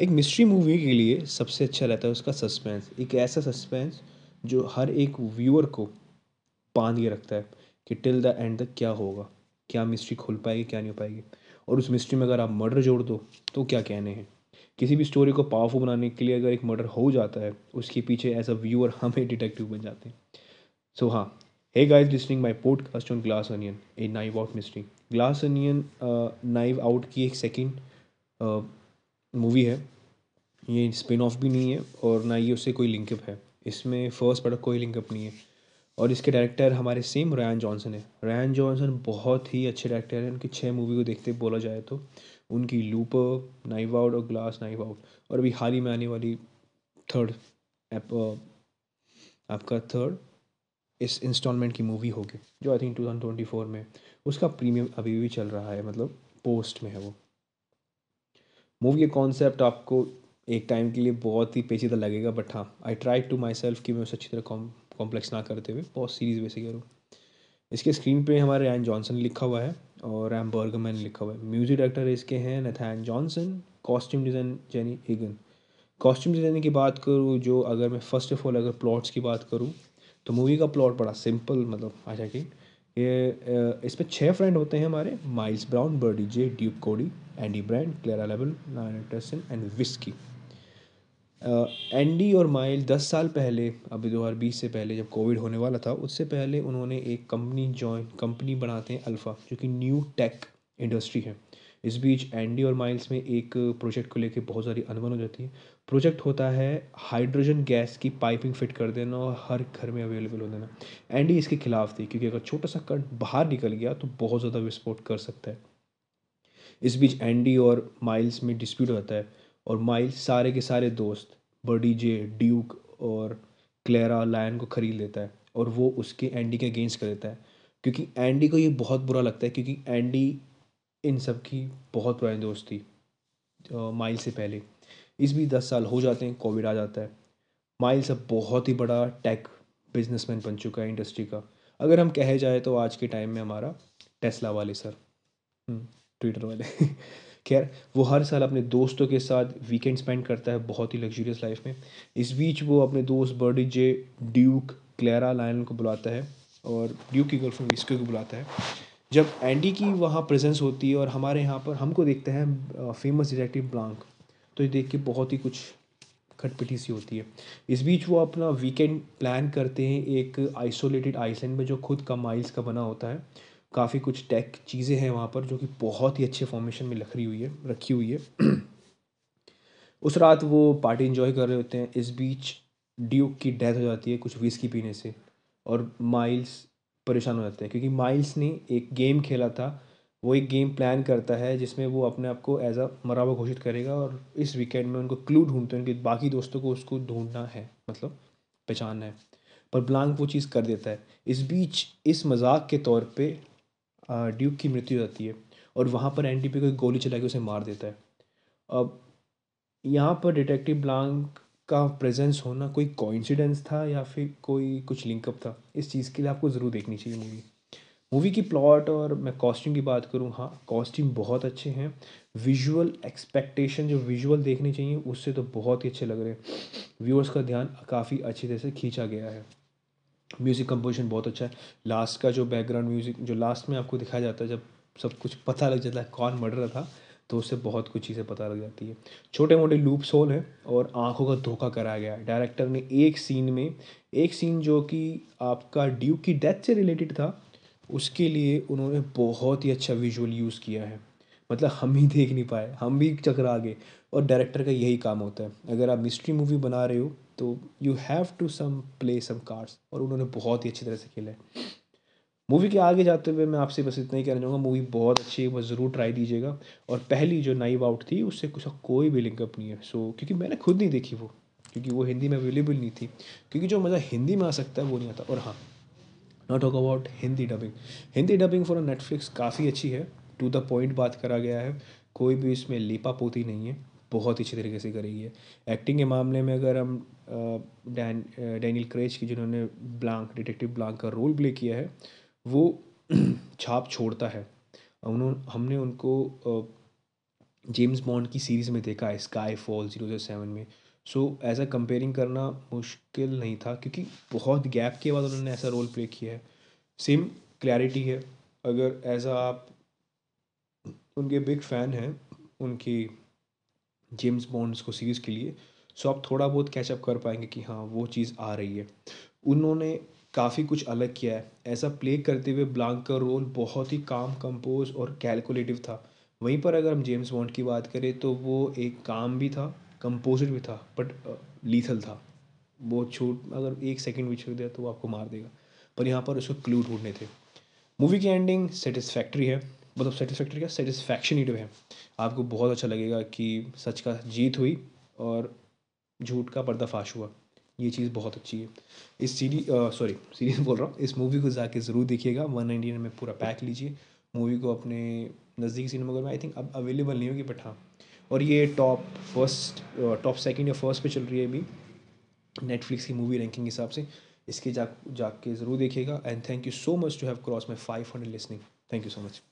एक mystery movie के लिए सबसे अच्छा रहता है उसका सस्पेंस एक ऐसा सस्पेंस जो हर एक व्यूअर को बाँध के रखता है कि टिल द एंड तक क्या होगा, क्या मिस्ट्री खुल पाएगी, क्या नहीं हो पाएगी। और उस मिस्ट्री में अगर आप मर्डर जोड़ दो तो क्या कहने हैं? किसी भी स्टोरी को पावरफुल बनाने के लिए अगर एक मर्डर हो जाता है, उसके पीछे एज अ व्यूअर हम ही डिटेक्टिव बन जाते हैं। सो हाँ। Hey guys listening my podcast on glass onion a knives out mystery glass onion knives out की एक सेकंड मूवी है, ये स्पिन ऑफ़ भी नहीं है और ना ये उससे कोई लिंकअप है। इसमें फ़र्स्ट पार्ट कोई लिंकअप नहीं है। और इसके डायरेक्टर हमारे सेम रैन जॉनसन है। रैन जॉनसन बहुत ही अच्छे डायरेक्टर हैं। उनकी छः मूवी को देखते बोला जाए तो। उनकी लूपर नाइव आउट और ग्लास नाइव आउट और अभी हाल ही में आने वाली थर्ड आपका थर्ड इस इंस्टॉलमेंट की मूवी होगी, जो I think two thousand twenty four में उसका प्रीमियम अभी भी चल रहा है मतलब पोस्ट में है वो। मूवी का कॉन्सेप्ट आपको एक टाइम के लिए बहुत ही पेचीदा लगेगा बट हाँ I try to myself कि मैं उसे अच्छी तरह कॉम्प्लेक्स ना करते हुए, बहुत सीरीज़ वैसे करूँ। इसके स्क्रीन पे हमारे रैन जॉनसन लिखा हुआ है और रैम बर्गमैन लिखा हुआ है। म्यूज़िक डायरेक्टर इसके हैं Nathan Johnson costume design Jenny Eagan costume designing की बात करूँ, जो अगर मैं फ़र्स्ट ऑफ़ ऑल अगर प्लॉट्स की बात करूँ तो मूवी का प्लॉट बड़ा सिंपल मतलब अच्छा कि ये इसमें छः फ्रेंड होते हैं हमारे Miles Bron Birdie Jay Duke Cody Andi Brand Claire level nine and Whiskey Andi और माइल दस साल पहले, अभी दो हज़ार बीस से पहले जब कोविड होने वाला था, उससे पहले उन्होंने एक कंपनी जॉइन कंपनी बनाते हैं अल्फ़ा जो कि न्यू टेक इंडस्ट्री है। इस बीच एंडी और माइल्स में एक प्रोजेक्ट को लेकर बहुत सारी अनबन हो जाती है। प्रोजेक्ट होता है हाइड्रोजन गैस की पाइपिंग फिट कर देना और हर घर में अवेलेबल हो देना। एंडी इसके खिलाफ थी, क्योंकि अगर छोटा सा कट बाहर निकल गया तो बहुत ज़्यादा विस्फोट कर सकता है। इस बीच एंडी और माइल्स में डिस्प्यूट होता है, और माइल्स सारे के सारे दोस्त, बर्डी जे, ड्यूक और क्लेरा, लायन को खरीद लेता है, और वो उसके एंडी के अगेंस्ट कर देता है। क्योंकि एंडी को ये बहुत बुरा लगता है, क्योंकि एंडी इन सब की बहुत पुरानी दोस्त थी माइल से पहले। इस भी दस साल हो जाते हैं कोविड आ जाता है। माइल्स अब बहुत ही बड़ा टेक बिजनेसमैन बन चुका है इंडस्ट्री का। अगर हम कहे जाए तो आज के टाइम में हमारा टेस्ला वाले सर ट्विटर हम्म, वाले। खैर वो हर साल अपने दोस्तों के साथ वीकेंड स्पेंड करता है बहुत ही लग्जूरियस लाइफ में। इस बीच वो अपने दोस्त Birdie Jay Duke Claire Lionel को बुलाता है और ड्यूक की गर्लफ्रेंड विस्को को बुलाता है। जब एंडी की वहाँ प्रेजेंस होती है और हमारे यहाँ पर हमको देखते हैं फ़ेमस डिटेक्टिव ब्लांक तो ये देख के बहुत ही कुछ खटपटी सी होती है। इस बीच वो अपना वीकेंड प्लान करते हैं, एक आइसोलेटेड आइसलैंड में जो खुद का माइल्स का बना होता है। काफ़ी कुछ टेक चीज़ें हैं वहाँ पर जो कि बहुत ही अच्छे फॉर्मेशन में रखी हुई है, रखी हुई है। उस रात वो पार्टी इन्जॉय कर रहे होते हैं। इस बीच ड्यूक की डेथ हो जाती है कुछ विस्की पीने से और माइल्स परेशान हो जाते हैं। क्योंकि माइल्स ने एक गेम खेला था वो एक गेम प्लान करता है जिसमें वो अपने आप को एज अ मरा हुआ घोषित करेगा और इस वीकेंड में उनको क्लू ढूंढते हैं उनके बाकी दोस्तों को उसको ढूंढना है मतलब पहचानना है। पर ब्लांक वो चीज़ कर देता है। इस बीच, इस मज़ाक के तौर पे ड्यूक की मृत्यु हो जाती है और वहाँ पर एंटी पे कोई गोली चला के उसे मार देता है। अब, यहाँ पर डिटेक्टिव ब्लांक का प्रेजेंस होना कोई कोइंसिडेंस था या फिर कोई कुछ लिंकअप था? इस चीज़ के लिए आपको ज़रूर देखनी चाहिए मूवी मूवी की प्लॉट और मैं कॉस्ट्यूम की बात करूँ हाँ कॉस्ट्यूम बहुत अच्छे हैं। विजुअल एक्सपेक्टेशन जो विजुअल देखने चाहिए, उससे तो बहुत ही अच्छे लग रहे हैं। व्यूअर्स का ध्यान काफ़ी अच्छी तरह से खींचा गया है। म्यूज़िक कंपोजिशन बहुत अच्छा है। लास्ट का जो बैकग्राउंड म्यूज़िक जो लास्ट में आपको दिखाया जाता है, जब सब कुछ पता लग जाता है कौन मर रहा था तो उससे बहुत कुछ चीज़ें पता लग जाती है। छोटे मोटे लूप सोल हैं और आँखों का धोखा कराया गया है। डायरेक्टर ने एक सीन में, एक सीन जो कि आपका ड्यूक की डेथ से रिलेटेड था उसके लिए उन्होंने बहुत ही अच्छा विजुअल यूज़ किया है। मतलब हम ही देख नहीं पाए, हम भी चकरा गए और डायरेक्टर का यही काम होता है। अगर आप मिस्ट्री मूवी बना रहे हो तो you have to some play some cards और उन्होंने बहुत ही अच्छी तरह से खेला है। मूवी के आगे जाते हुए मैं आपसे बस इतना ही कहना चाहूँगा मूवी बहुत अच्छी है बस ज़रूर ट्राई दीजिएगा। और पहली जो नाइव आउट थी, उससे कुछ कोई भी लिंकअप नहीं है। सो क्योंकि मैंने खुद नहीं देखी वो, क्योंकि वो हिंदी में अवेलेबल नहीं थी। क्योंकि जो मज़ा हिंदी में आ सकता है, वो नहीं आता। और हाँ not talk about Hindi dubbing Hindi dubbing for Netflix काफ़ी अच्छी है। टू द पॉइंट बात करा गया है। कोई भी इसमें लीपा पोती नहीं है। बहुत अच्छी तरीके से करी है। एक्टिंग के मामले में अगर हम डैन डैनियल क्रेज की जिन्होंने ब्लांक डिटेक्टिव ब्लांक का रोल प्ले किया है, वो छाप छोड़ता है। उन्होंने हमने उनको जेम्स बॉन्ड की सीरीज़ में देखा है Skyfall zero zero seven में। सो ऐसा कंपेयरिंग करना मुश्किल नहीं था, क्योंकि बहुत गैप के बाद उन्होंने ऐसा रोल प्ले किया है। सेम क्लैरिटी है। अगर एज ऐसा आप उनके बिग फ़ैन हैं, उनकी जेम्स बॉन्ड्स को सीरीज़ के लिए सो आप थोड़ा बहुत कैचअप कर पाएँगे कि हाँ वो चीज़ आ रही है। उन्होंने काफ़ी कुछ अलग किया है। ऐसा प्ले करते हुए ब्लांक का रोल बहुत ही काम कंपोज और कैलकुलेटिव था। वहीं पर अगर हम जेम्स बॉन्ड की बात करें तो वो एक काम भी था। कंपोजर भी था बट लीथल था। वो छोट अगर एक सेकंड भी छोड़ दिया तो वो आपको मार देगा। पर यहाँ पर उसको क्लू ढूँढने थे। मूवी की एंडिंग सेटिस्फैक्ट्री है। मतलब सेटिस्फैक्ट्री क्या? सेटिस्फैक्शन ही। है आपको बहुत अच्छा लगेगा कि सच का जीत हुई और झूठ का पर्दाफाश हुआ। ये चीज़ बहुत अच्छी है। इस सीरी सॉरी सीरीज़ बोल रहा हूँ। इस मूवी को जाके ज़रूर देखिएगा। वन नाइनटी में पूरा पैक लीजिए। मूवी को अपने नज़दीकी सिनेमाघर में आई थिंक अब अवेलेबल नहीं होगी बट हाँ। और ये टॉप फ़र्स्ट टॉप सेकंड या फ़र्स्ट पे चल रही है अभी। नेटफ्लिक्स की मूवी रैंकिंग के हिसाब से। इसके जा, जाके ज़रूर देखिएगा। And thank you so much to have cross my five hundred listening thank you so much